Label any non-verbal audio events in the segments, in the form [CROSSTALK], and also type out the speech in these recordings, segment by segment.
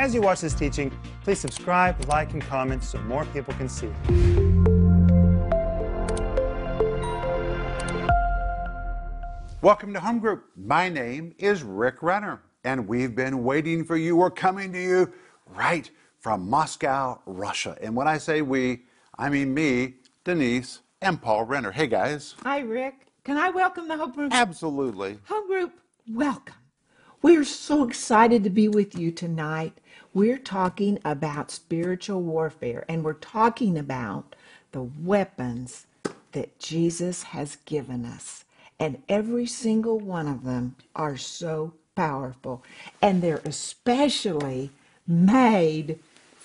As you watch this teaching, please subscribe, like, and comment so more people can see. Welcome to Home Group. My name is Rick Renner, and we've been waiting for you. We're coming to you right from Moscow, Russia. And when I say we, I mean me, Denise, and Paul Renner. Hey, guys. Hi, Rick. Can I welcome the Home Group? Absolutely. Home Group, welcome. We're so excited to be with you tonight. We're talking about spiritual warfare, and we're talking about the weapons that Jesus has given us. And every single one of them are so powerful. And they're especially made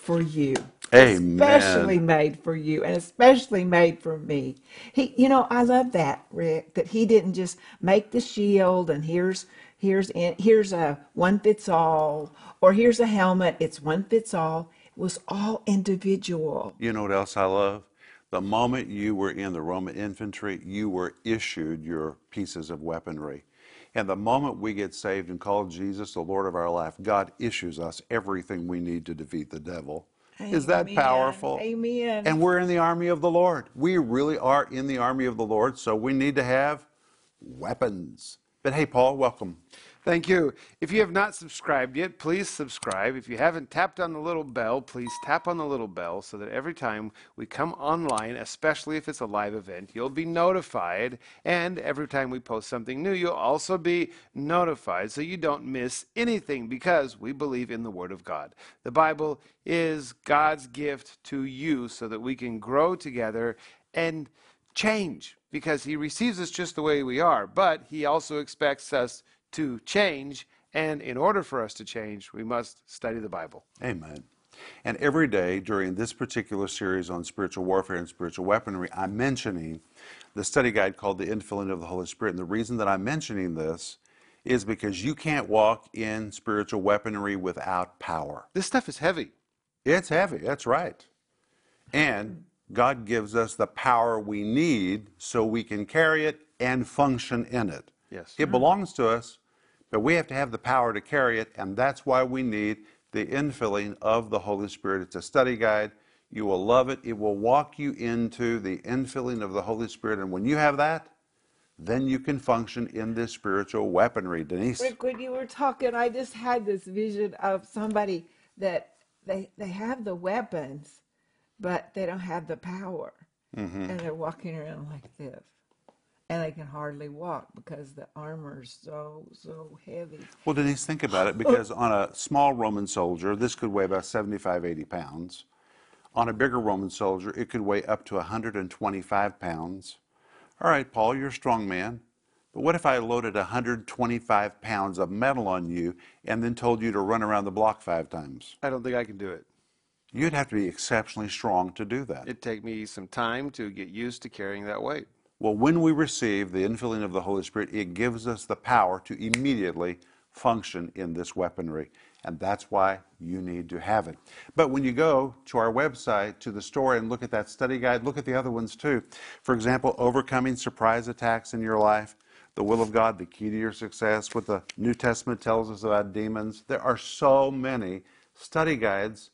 for you. Amen. Especially made for you and especially made for me. He you know, I love that, Rick, that he didn't just make the shield and here's here's in, here's a one fits all or here's a helmet, it's one fits all. It was all individual. You know what else I love? The moment you were in the Roman infantry, you were issued your pieces of weaponry. And the moment we get saved and call Jesus the Lord of our life, God issues us everything we need to defeat the devil. Is that Amen. powerful? Amen. And we're in the army of the Lord. We really are in the army of the Lord, so we need to have weapons. But hey, Paul, welcome. Thank you. If you have not subscribed yet, please subscribe. If you haven't tapped on the little bell, please tap on the little bell so that every time we come online, especially if it's a live event, you'll be notified. And every time we post something new, you'll also be notified so you don't miss anything because we believe in the Word of God. The Bible is God's gift to you so that we can grow together and change because He receives us just the way we are, but He also expects us to change. And in order for us to change, we must study the Bible. Amen. And every day during this particular series on spiritual warfare and spiritual weaponry, I'm mentioning the study guide called The Infilling of the Holy Spirit. And the reason that I'm mentioning this is because you can't walk in spiritual weaponry without power. This stuff is heavy. It's heavy, that's right. And God gives us the power we need so we can carry it and function in it. Yes. It belongs to us, but we have to have the power to carry it, and that's why we need the infilling of the Holy Spirit. It's a study guide. You will love it. It will walk you into the infilling of the Holy Spirit, and when you have that, then you can function in this spiritual weaponry. Denise? Rick, when you were talking, I just had this vision of somebody that they they have the weapons, but they don't have the power, Mm-hmm. and they're walking around like this, and they can hardly walk because the armor's so so heavy. Well, Denise, think about it because on a small Roman soldier, this could weigh about 75, 80 pounds. On a bigger Roman soldier, it could weigh up to 125 pounds. All right, Paul, you're a strong man. But what if I loaded 125 pounds of metal on you and then told you to run around the block five times? I don't think I can do it. You'd have to be exceptionally strong to do that. It'd take me some time to get used to carrying that weight. Well, when we receive the infilling of the Holy Spirit, it gives us the power to immediately function in this weaponry. And that's why you need to have it. But when you go to our website, to the store, and look at that study guide, look at the other ones too. For example, overcoming surprise attacks in your life, the will of God, the key to your success, what the New Testament tells us about demons. There are so many study guides.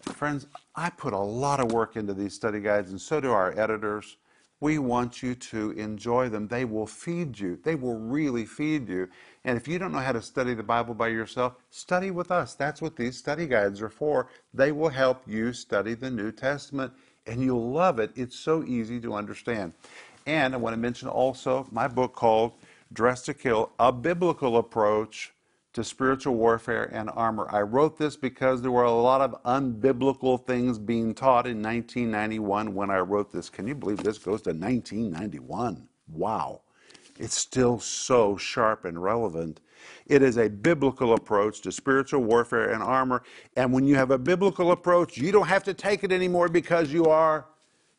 Friends, I put a lot of work into these study guides, and so do our editors. We want you to enjoy them. They will feed you. They will really feed you. And if you don't know how to study the Bible by yourself, study with us. That's what these study guides are for. They will help you study the New Testament, and you'll love it. It's so easy to understand. And I want to mention also my book called Dressed to Kill A Biblical Approach to spiritual warfare and armor. I wrote this because there were a lot of unbiblical things being taught in 1991 when I wrote this. Can you believe this goes to 1991? Wow. It's still so sharp and relevant. It is a biblical approach to spiritual warfare and armor. And when you have a biblical approach, you don't have to take it anymore because you are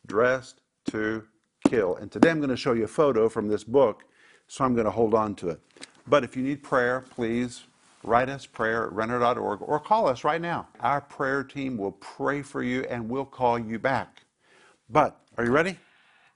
dressed to kill. And today I'm going to show you a photo from this book, so I'm going to hold on to it. But if you need prayer, please write us prayer at renner.org or call us right now. Our prayer team will pray for you and we'll call you back. But are you ready?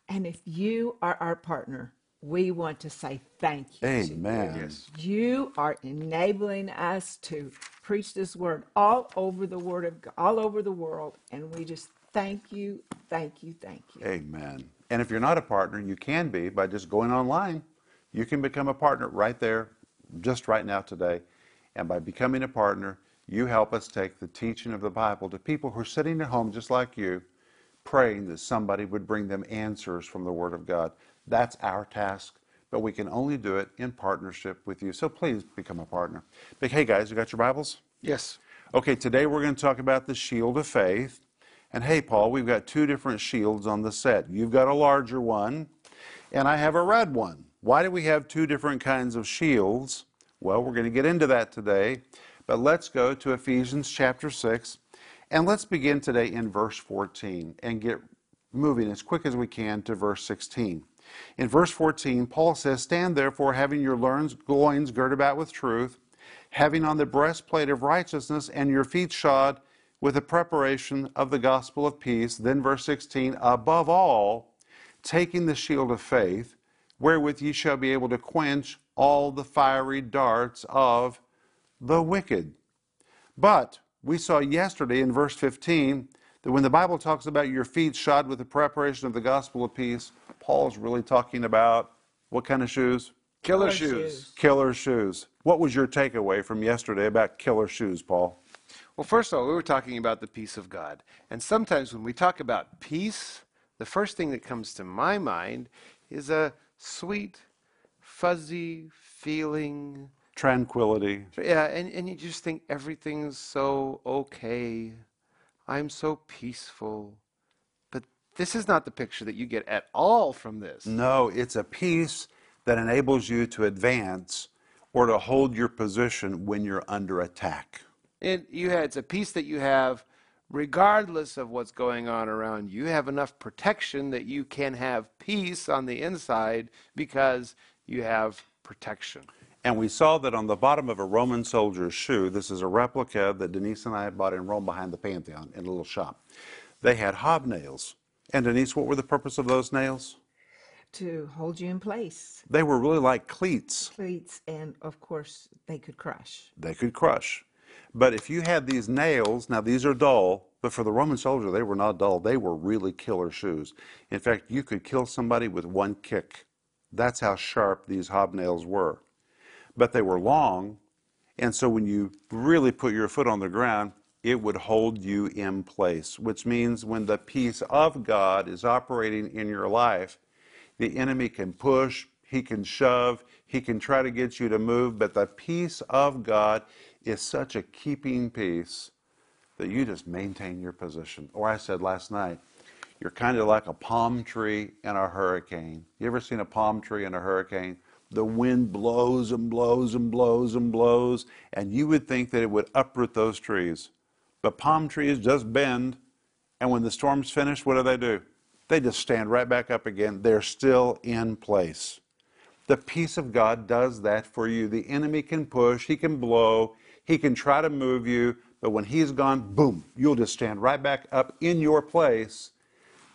And if you are our partner, we want to say thank you. to you. Amen. Yes. You are enabling us to preach this word all over the word of God, all over the world, and we just thank you, thank you, thank you. Amen. And if you're not a partner, you can be by just going online. You can become a partner right there, just right now today. And by becoming a partner, you help us take the teaching of the Bible to people who are sitting at home just like you, praying that somebody would bring them answers from the Word of God. That's our task, but we can only do it in partnership with you. So please become a partner. But hey, guys, you got your Bibles? Yes. Okay, today we're going to talk about the shield of faith. And hey, Paul, we've got two different shields on the set. You've got a larger one, and I have a red one. Why do we have two different kinds of shields? Well, we're going to get into that today. But let's go to Ephesians chapter 6, and let's begin today in verse 14 and get moving as quick as we can to verse 16. In verse 14, Paul says, Stand therefore, having your loins girded about with truth, having on the breastplate of righteousness, and your feet shod with the preparation of the gospel of peace. Then, verse 16, above all, taking the shield of faith, wherewith ye shall be able to quench all the fiery darts of the wicked. But we saw yesterday in verse 15 that when the Bible talks about your feet shod with the preparation of the gospel of peace, Paul's really talking about what kind of shoes? Killer, Killer shoes. shoes. Killer shoes. What was your takeaway from yesterday about killer shoes, Paul? Well, first of all, we were talking about the peace of God. And sometimes when we talk about peace, the first thing that comes to my mind is a sweet, fuzzy feeling. Tranquility. Yeah, and, and you just think everything's so okay. I'm so peaceful. But this is not the picture that you get at all from this. No, it's a peace that enables you to advance or to hold your position when you're under attack. It, you have, it's a peace that you have regardless of what's going on around you. You have enough protection that you can have peace on the inside because you have protection. And we saw that on the bottom of a Roman soldier's shoe, this is a replica that Denise and I had bought in Rome behind the Pantheon in a little shop. They had hobnails. And Denise, what were the purpose of those nails? To hold you in place, They were really like cleats. cleats, and of course, they could crush. They could crush. But if you had these nails, now these are dull, but for the Roman soldier, they were not dull. They were really killer shoes. In fact, you could kill somebody with one kick. That's how sharp these hobnails were. But they were long, and so when you really put your foot on the ground, it would hold you in place, which means when the peace of God is operating in your life, the enemy can push, he can shove, he can try to get you to move, but the peace of God is such a keeping peace that you just maintain your position. Or I said last night, you're kind of like a palm tree in a hurricane. You ever seen a palm tree in a hurricane? The wind blows and blows and blows and blows, and you would think that it would uproot those trees. But palm trees just bend, and when the storm's finished, what do they do? They just stand right back up again. They're still in place. The peace of God does that for you. The enemy can push, he can blow, he can try to move you, but when he's gone, boom, you'll just stand right back up in your place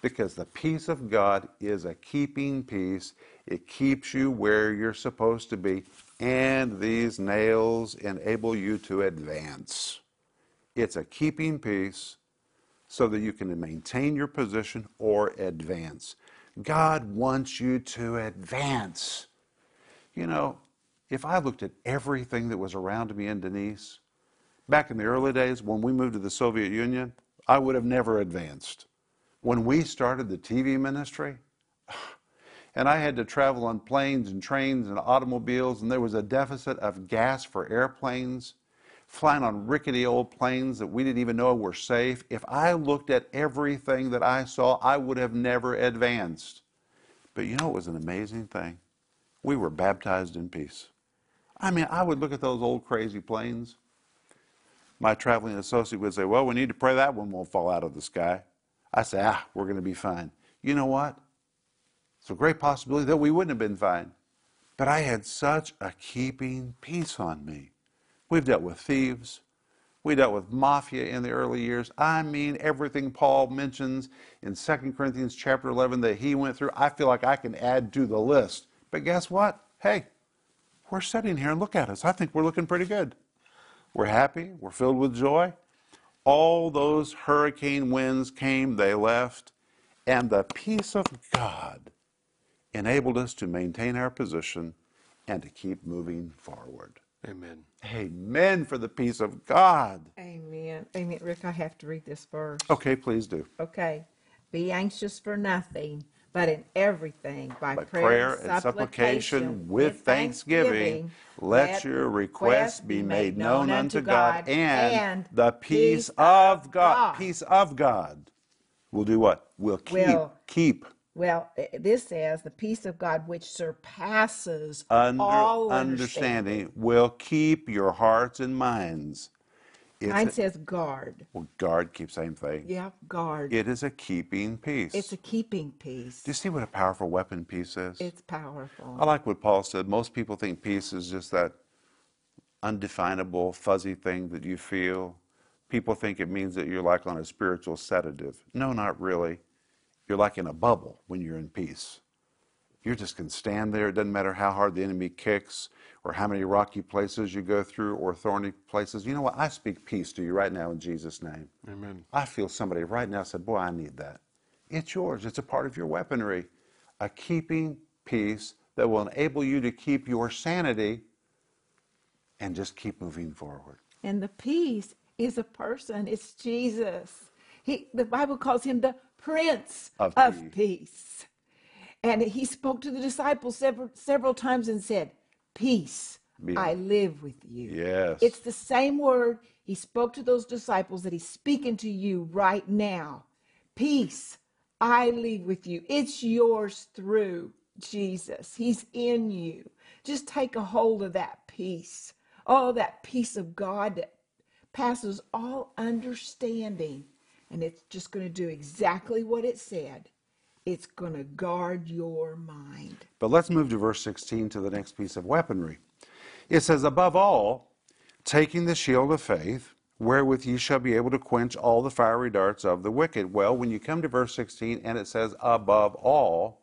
because the peace of God is a keeping peace. It keeps you where you're supposed to be, and these nails enable you to advance. It's a keeping peace so that you can maintain your position or advance. God wants you to advance. You know, if I looked at everything that was around me in Denise, back in the early days when we moved to the Soviet Union, I would have never advanced. When we started the TV ministry, [SIGHS] and I had to travel on planes and trains and automobiles, and there was a deficit of gas for airplanes, flying on rickety old planes that we didn't even know were safe. If I looked at everything that I saw, I would have never advanced. But you know, it was an amazing thing. We were baptized in peace. I mean, I would look at those old crazy planes. My traveling associate would say, Well, we need to pray that one won't fall out of the sky. I say, Ah, we're going to be fine. You know what? It's a great possibility that we wouldn't have been fine. But I had such a keeping peace on me. We've dealt with thieves. We dealt with mafia in the early years. I mean, everything Paul mentions in 2 Corinthians chapter 11 that he went through, I feel like I can add to the list But guess what? Hey, we're sitting here and look at us. I think we're looking pretty good. We're happy. We're filled with joy. All those hurricane winds came, they left, and the peace of God enabled us to maintain our position and to keep moving forward. Amen. Amen for the peace of God. Amen. Amen. Rick, I have to read this verse. Okay, please do. Okay. Be anxious for nothing, but in everything, by, By prayer, prayer and supplication with thanksgiving, let your requests be made known unto God, and the peace of God, peace of God will do what? Will keep, Will. keep Well, this says the peace of God, which surpasses under all understanding, will keep your hearts and minds. Mine a- says guard. well, guard, keep same thing. Yeah, guard. It is a keeping peace. it's a keeping peace. Do you see what a powerful weapon peace is? It's powerful. I like what Paul said. Most people think peace is just that undefinable, fuzzy thing that you feel. People think it means that you're like on a spiritual sedative. No, not really. You're like in a bubble when you're in peace. You just going to stand there. It doesn't matter how hard the enemy kicks or how many rocky places you go through or thorny places. You know what? I speak peace to you right now in Jesus' name. Amen. I feel somebody right now said, Boy, I need that. It's yours. It's a part of your weaponry. A keeping peace that will enable you to keep your sanity and just keep moving forward. And the peace is a person. It's Jesus. He, the Bible calls him the Prince Of of, peace. peace. And he spoke to the disciples several, several times and said, Peace, Be- I live with you. Yes. It's the same word he spoke to those disciples that he's speaking to you right now. Peace, I leave with you. It's yours through Jesus. He's in you. Just take a hold of that peace. Oh, that peace of God that passes all understanding. And it's just going to do exactly what it said. It's going to guard your mind. But let's move to verse 16 to the next piece of weaponry. It says, Above all, taking the shield of faith, wherewith ye shall be able to quench all the fiery darts of the wicked. Well, when you come to verse 16 and it says, Above all,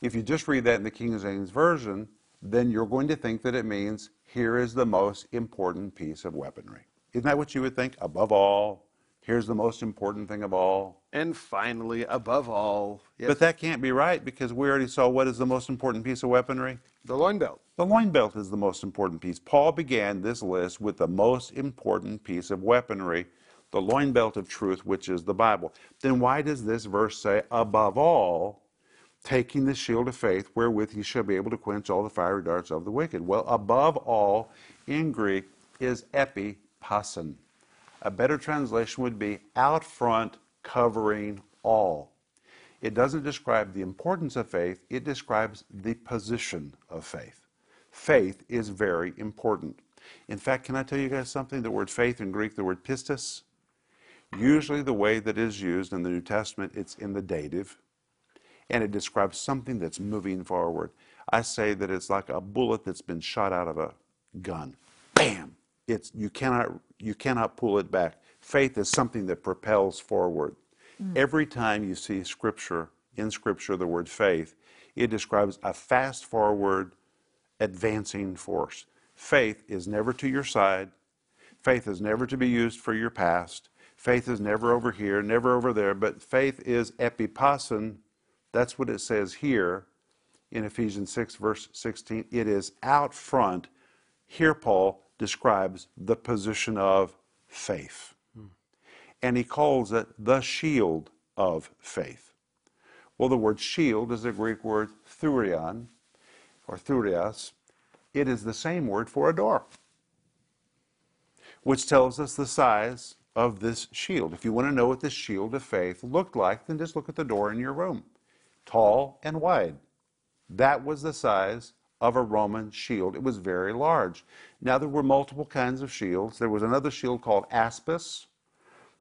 if you just read that in the King James Version, then you're going to think that it means here is the most important piece of weaponry. Isn't that what you would think? Above all, here's the most important thing of all. And finally, above all, yes, But that can't be right because we already saw what is the most important piece of weaponry. the loin belt. The loin belt is the most important piece. Paul began this list with the most important piece of weaponry, the loin belt of truth, which is the Bible. Then why does this verse say, above all, taking the shield of faith, wherewith ye shall be able to quench all the fiery darts of the wicked? Well, above all in Greek is epipason. A better translation would be out front, covering all. It doesn't describe the importance of faith, it describes the position of faith. Faith is very important. In fact, can I tell you guys something? The word faith in Greek, the word pistis, usually the way that is used in the New Testament, it's in the dative, and it describes something that's moving forward. I say that it's like a bullet that's been shot out of a gun. Bam! It's you cannot you cannot pull it back. Faith is something that propels forward. Mm. Every time you see scripture in scripture the word faith, it describes a fast forward advancing force. Faith is never to your side. Faith is never to be used for your past. Faith is never over here, never over there, but faith is epipason. That's what it says here in Ephesians 6, verse 16. It is out front. Here, Paul describes the position of faith. And he calls it the shield of faith. Well, the word shield is the Greek word thurion, or thurias. It is the same word for a door which tells us the size of this shield. If you want to know what this shield of faith looked like, then just look at the door in your room. Tall and wide. That was the size of a Roman shield. It was very large. Now, there were multiple kinds of shields. There was another shield called aspis.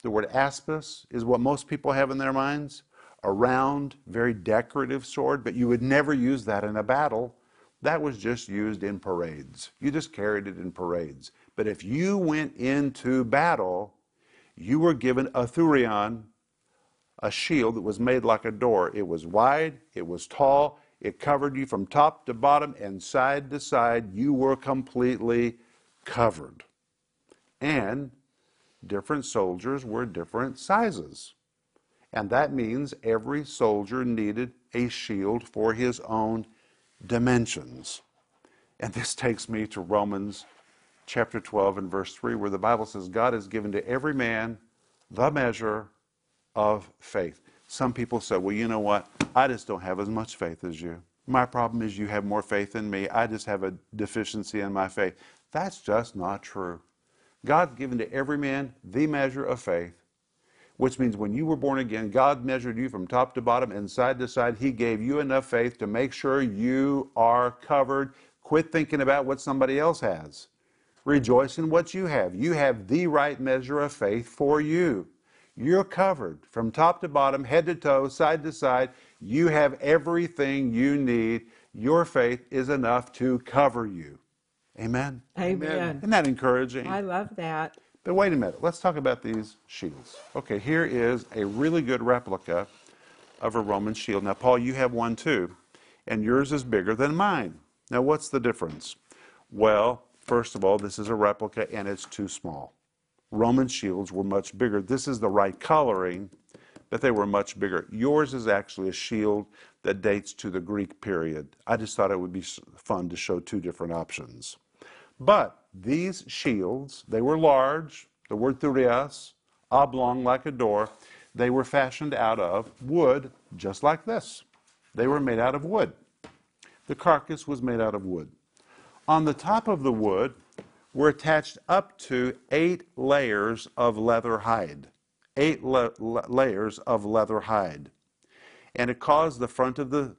The word aspis is what most people have in their minds a round, very decorative sword, but you would never use that in a battle. That was just used in parades. You just carried it in parades. But if you went into battle, you were given a thurion, a shield that was made like a door. It was wide, it was tall, It covered you from top to bottom and side to side. You were completely covered. And different soldiers were different sizes. And that means every soldier needed a shield for his own dimensions. And this takes me to Romans chapter 12 and verse 3, where the Bible says, God has given to every man the measure of faith. Some people say, well, you know what? I just don't have as much faith as you. My problem is you have more faith than me. I just have a deficiency in my faith. That's just not true. God's given to every man the measure of faith, which means when you were born again, God measured you from top to bottom and side to side. He gave you enough faith to make sure you are covered. Quit thinking about what somebody else has. Rejoice in what you have. You have the right measure of faith for you. You're covered from top to bottom, head to toe, side to side. You have everything you need. Your faith is enough to cover you. Amen. Amen. Isn't that encouraging? I love that. But wait a minute, let's talk about these shields. Okay, here is a really good replica of a Roman shield. Now, Paul, you have one too, and yours is bigger than mine. Now, what's the difference? Well, first of all, this is a replica and it's too small. Roman shields were much bigger. This is the right coloring, but they were much bigger. Yours is actually a shield that dates to the Greek period. I just thought it would be fun to show two different options. But these shields, they were large, the word thureos, oblong like a door. They were fashioned out of wood, just like this. They were made out of wood. The carcass was made out of wood. On the top of the wood were attached up to eight layers of leather hide. Eight la- layers of leather hide. And it caused the front of the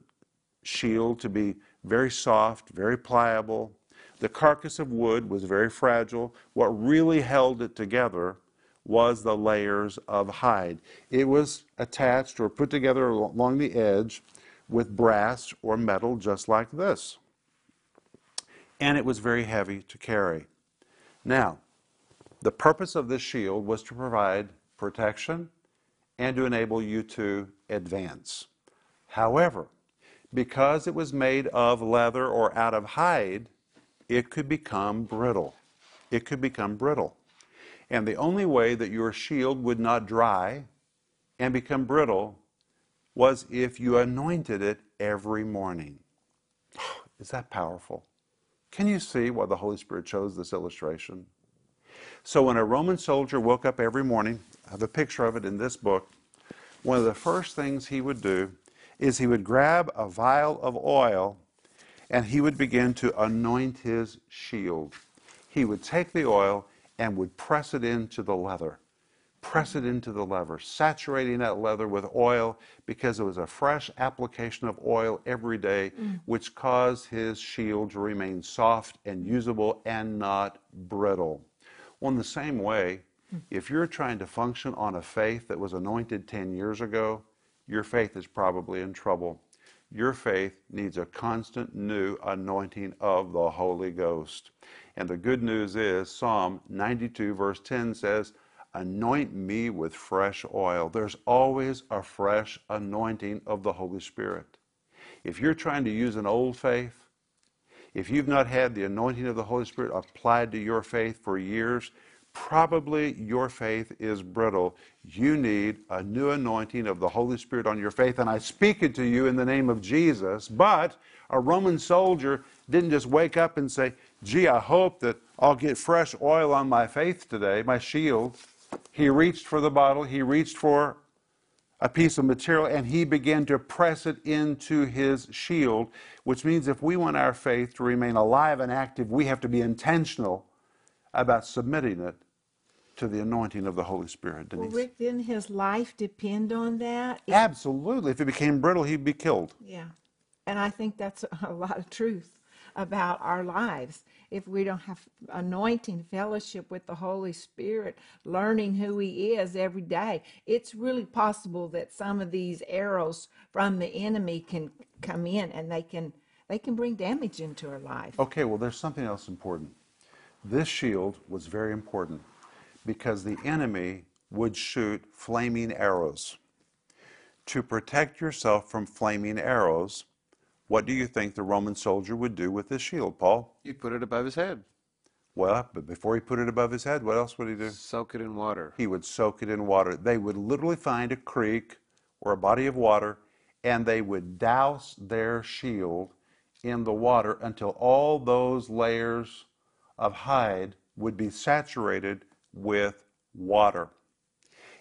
shield to be very soft, very pliable, the carcass of wood was very fragile. What really held it together was the layers of hide. It was attached or put together along the edge with brass or metal, just like this. And it was very heavy to carry. Now, the purpose of this shield was to provide protection and to enable you to advance. However, because it was made of leather or out of hide, it could become brittle. It could become brittle. And the only way that your shield would not dry and become brittle was if you anointed it every morning. [SIGHS] Is that powerful? Can you see why the Holy Spirit chose this illustration? So, when a Roman soldier woke up every morning, I have a picture of it in this book, one of the first things he would do is he would grab a vial of oil and he would begin to anoint his shield. He would take the oil and would press it into the leather, press it into the leather, saturating that leather with oil because it was a fresh application of oil every day, mm. which caused his shield to remain soft and usable and not brittle. Well, in the same way, mm. if you're trying to function on a faith that was anointed 10 years ago, your faith is probably in trouble your faith needs a constant new anointing of the Holy Ghost. And the good news is Psalm 92, verse 10 says, Anoint me with fresh oil. There's always a fresh anointing of the Holy Spirit. If you're trying to use an old faith, if you've not had the anointing of the Holy Spirit applied to your faith for years, probably your faith is brittle. You need a new anointing of the Holy Spirit on your faith, and I speak it to you in the name of Jesus. But a Roman soldier didn't just wake up and say, Gee, I hope that I'll get fresh oil on my faith today, my shield. He reached for the bottle, he reached for a piece of material, and he began to press it into his shield, which means if we want our faith to remain alive and active, we have to be intentional about submitting it to the anointing of the Holy Spirit, Denise. Well, Rick, didn't his life depend on that? If, Absolutely. If it became brittle, he'd be killed. Yeah. And I think that's [LAUGHS] a lot of truth about our lives. If we don't have anointing, fellowship with the Holy Spirit, learning who He is every day, it's really possible that some of these arrows from the enemy can come in and they can they can bring damage into our life. Okay, well, there's something else important. This shield was very important because the enemy would shoot flaming arrows. To protect yourself from flaming arrows, What do you think the Roman soldier would do with this shield, Paul? You'd put it above his head, Well, but before he put it above his head, what else would he do? soak it in water. He would soak it in water. They would literally find a creek or a body of water and they would douse their shield in the water until all those layers of hide would be saturated with water.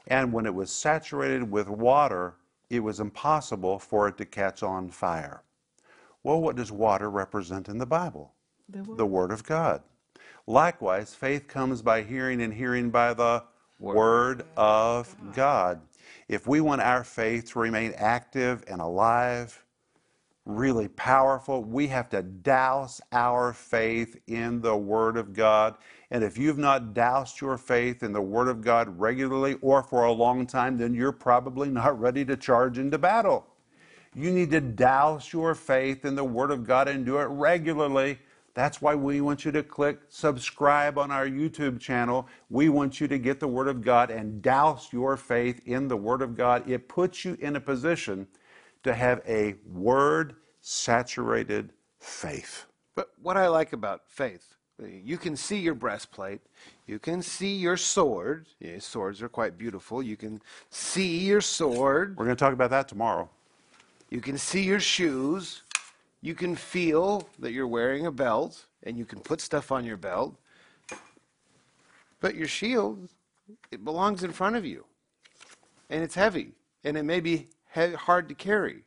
And when it was saturated with water, it was impossible for it to catch on fire. Well, what does water represent in the Bible? The The Word of God. Likewise, faith comes by hearing, and hearing by the Word, of God. If we want our faith to remain active and alive, really powerful, we have to douse our faith in the Word of God. And if you've not doused your faith in the Word of God regularly or for a long time, then you're probably not ready to charge into battle. You need to douse your faith in the Word of God and do it regularly. That's why we want you to click subscribe on our YouTube channel. We want you to get the Word of God and douse your faith in the Word of God. It puts you in a position to have a Word saturated faith. But what I like about faith, you can see your breastplate, you can see your sword. Yeah, swords are quite beautiful. You can see your sword, We're going to talk about that tomorrow. You can see your shoes, you can feel that you're wearing a belt, and you can put stuff on your belt. But your shield, it belongs in front of you, and it's heavy, and it may be he- hard to carry.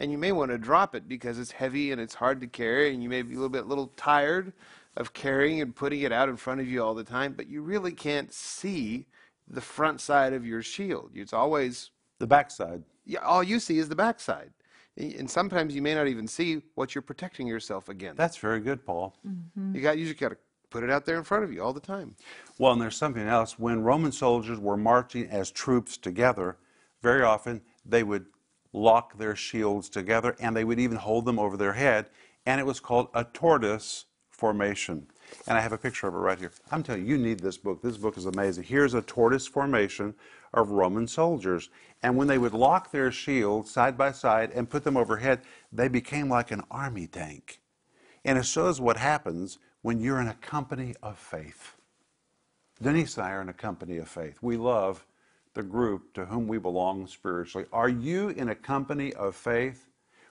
and you may want to drop it because it's heavy and it's hard to carry and you may be a little bit little tired of carrying and putting it out in front of you all the time but you really can't see the front side of your shield it's always The backside. yeah, all you see is the backside and sometimes you may not even see what you're protecting yourself against That's very good, Paul. Mm-hmm. you mm-hmm. got you just got to put it out there in front of you all the time Well, and there's something else. When Roman soldiers were marching as troops together, very often they would lock their shields together and they would even hold them over their head, and it was called a tortoise formation. And I have a picture of it right here. I'm telling you, you need this book. This book is amazing. Here's a tortoise formation of Roman soldiers. And when they would lock their shields side by side and put them overhead, they became like an army tank. And it shows what happens when you're in a company of faith. Denise and I are in a company of faith. We love the group to whom we belong spiritually. Are you in a company of faith?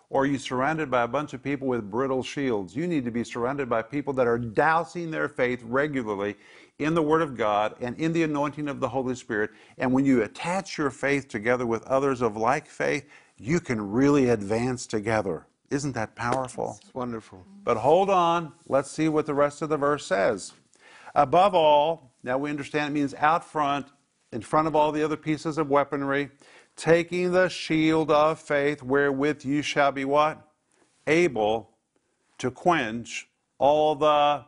Or are you surrounded by a bunch of people with brittle shields? You need to be surrounded by people that are dousing their faith regularly in the Word of God and in the anointing of the Holy Spirit. And when you attach your faith together with others of like faith, you can really advance together. Isn't that powerful? it's wonderful But hold on, let's see what the rest of the verse says. Above all, now we understand it means out front, in front of all the other pieces of weaponry, taking the shield of faith wherewith you shall be what? Able to quench all the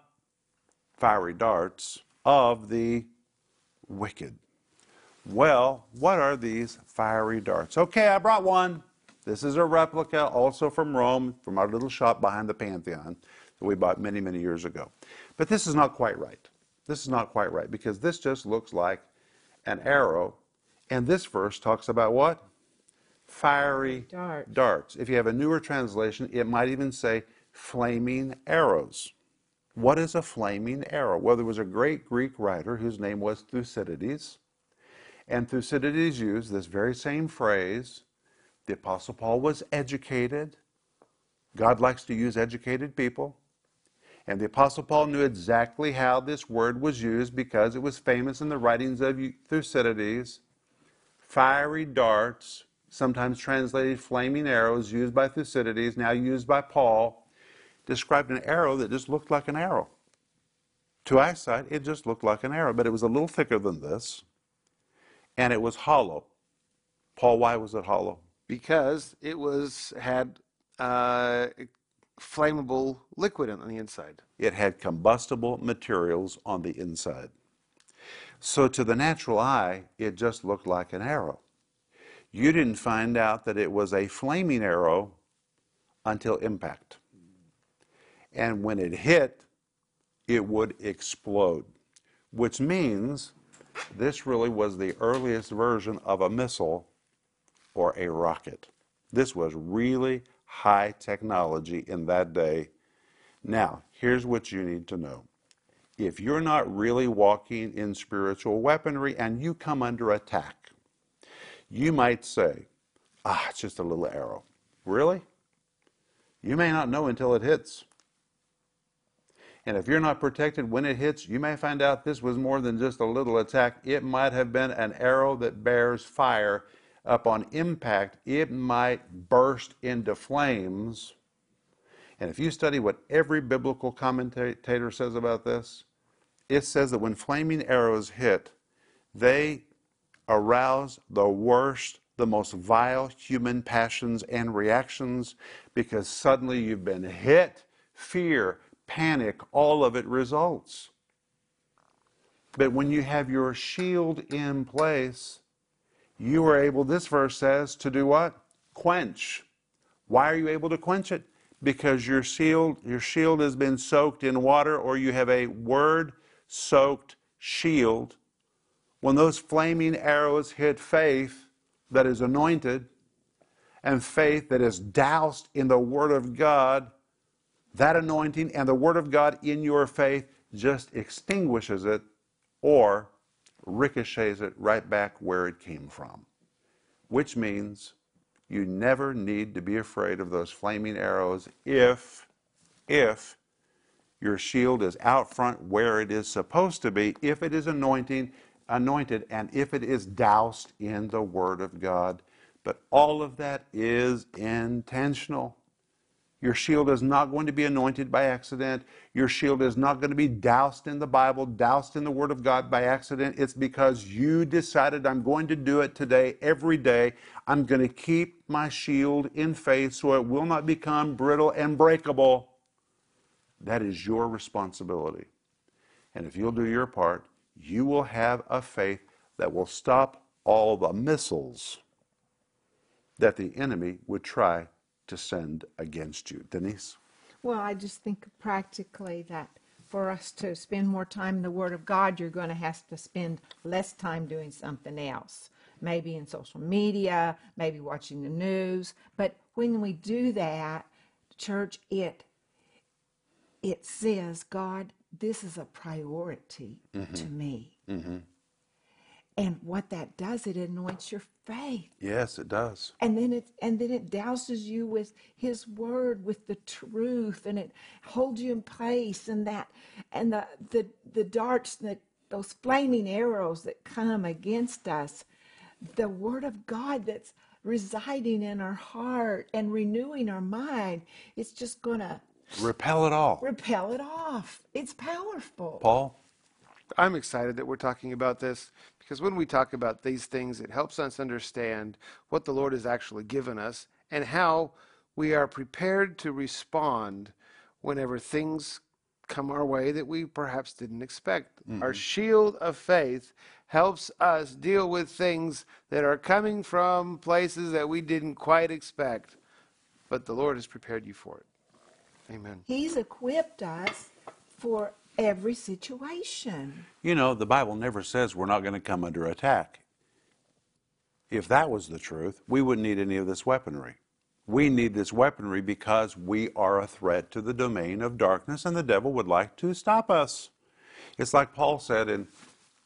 fiery darts of the wicked. Well, what are these fiery darts? Okay, I brought one. This is a replica, also from Rome, from our little shop behind the Pantheon that we bought many, many years ago. But this is not quite right. This is not quite right because this just looks like an arrow. And this verse talks about what? Fiery Darts. darts. If you have a newer translation, it might even say flaming arrows. What is a flaming arrow? Well, there was a great Greek writer whose name was Thucydides. And Thucydides used this very same phrase. The Apostle Paul was educated. God likes to use educated people. And the Apostle Paul knew exactly how this word was used because it was famous in the writings of Thucydides. Fiery darts, sometimes translated flaming arrows, used by Thucydides, now used by Paul, described an arrow that just looked like an arrow. To eyesight, it just looked like an arrow, but it was a little thicker than this, and it was hollow. Paul, why was it hollow? because it was had uh, flammable liquid on the inside It had combustible materials on the inside. So to the natural eye, it just looked like an arrow. You didn't find out that it was a flaming arrow until impact. And when it hit, it would explode, which means this really was the earliest version of a missile or a rocket. This was really high technology in that day. Now, here's what you need to know. If you're not really walking in spiritual weaponry and you come under attack, you might say, ah, it's just a little arrow. Really? You may not know until it hits. And if you're not protected when it hits, you may find out this was more than just a little attack. It might have been an arrow that bears fire. Upon impact, it might burst into flames. And if you study what every biblical commentator says about this, it says that when flaming arrows hit, they arouse the worst, the most vile human passions and reactions because suddenly you've been hit. Fear, panic, all of it results. But when you have your shield in place, you are able, this verse says, to do what? Quench. Why are you able to quench it? Because your shield, your shield has been soaked in water, or you have a word soaked shield. When those flaming arrows hit faith that is anointed, and faith that is doused in the Word of God, that anointing and the Word of God in your faith just extinguishes it or ricochets it right back where it came from. Which means you never need to be afraid of those flaming arrows if, if your shield is out front where it is supposed to be, if it is anointing, anointed, and if it is doused in the Word of God. But all of that is intentional. Your shield is not going to be anointed by accident. Your shield is not going to be doused in the Bible, doused in the Word of God by accident. It's because you decided, I'm going to do it today, every day. I'm going to keep my shield in faith so it will not become brittle and breakable. That is your responsibility. And if you'll do your part, you will have a faith that will stop all the missiles that the enemy would try to send against you. Denise? Well, I just think practically that for us to spend more time in the Word of God, you're going to have to spend less time doing something else. Maybe in social media, maybe watching the news. But when we do that, church, it it says, God, this is a priority mm-hmm. to me. Mm-hmm. And what that does, it anoints your faith. Yes, it does. And then it and then it douses you with his word, with the truth, and it holds you in place. And that and the the the darts that those flaming arrows that come against us, the word of God that's residing in our heart and renewing our mind, it's just gonna repel it all. Repel it off. It's powerful. Paul? I'm excited that we're talking about this because when we talk about these things, it helps us understand what the Lord has actually given us and how we are prepared to respond whenever things come our way that we perhaps didn't expect. Mm-hmm. Our shield of faith helps us deal with things that are coming from places that we didn't quite expect, but the Lord has prepared you for it. Amen. He's equipped us for every situation. You know, the Bible never says we're not going to come under attack. If that was the truth, we wouldn't need any of this weaponry. We need this weaponry because we are a threat to the domain of darkness and the devil would like to stop us. It's like Paul said in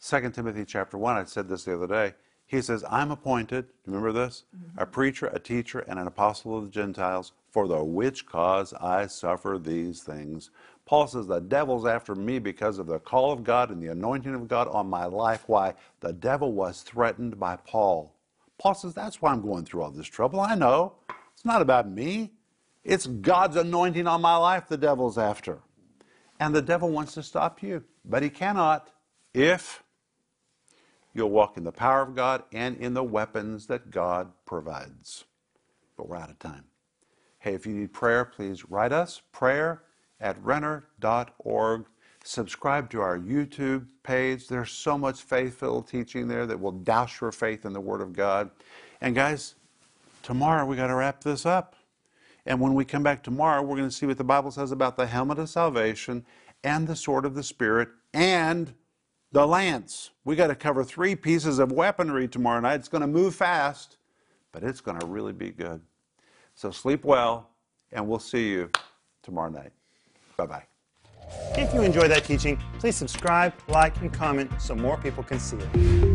2 Timothy chapter 1. I said this the other day. He says, I'm appointed, remember this? Mm-hmm. A preacher, a teacher, and an apostle of the Gentiles, for the which cause I suffer these things. Paul says, The devil's after me because of the call of God and the anointing of God on my life. Why? The devil was threatened by Paul. Paul says, That's why I'm going through all this trouble. I know. It's not about me, it's God's anointing on my life the devil's after. And the devil wants to stop you, but he cannot if you'll walk in the power of God and in the weapons that God provides. But we're out of time. Hey, if you need prayer, please write us prayer at renner.org. Subscribe to our YouTube page. There's so much faith filled teaching there that will douse your faith in the Word of God. And guys, tomorrow we got to wrap this up. And when we come back tomorrow, we're going to see what the Bible says about the helmet of salvation and the sword of the Spirit and the lance. We got to cover three pieces of weaponry tomorrow night. It's going to move fast, but it's going to really be good. So sleep well and we'll see you tomorrow night. Bye bye. If you enjoyed that teaching, please subscribe, like, and comment so more people can see it.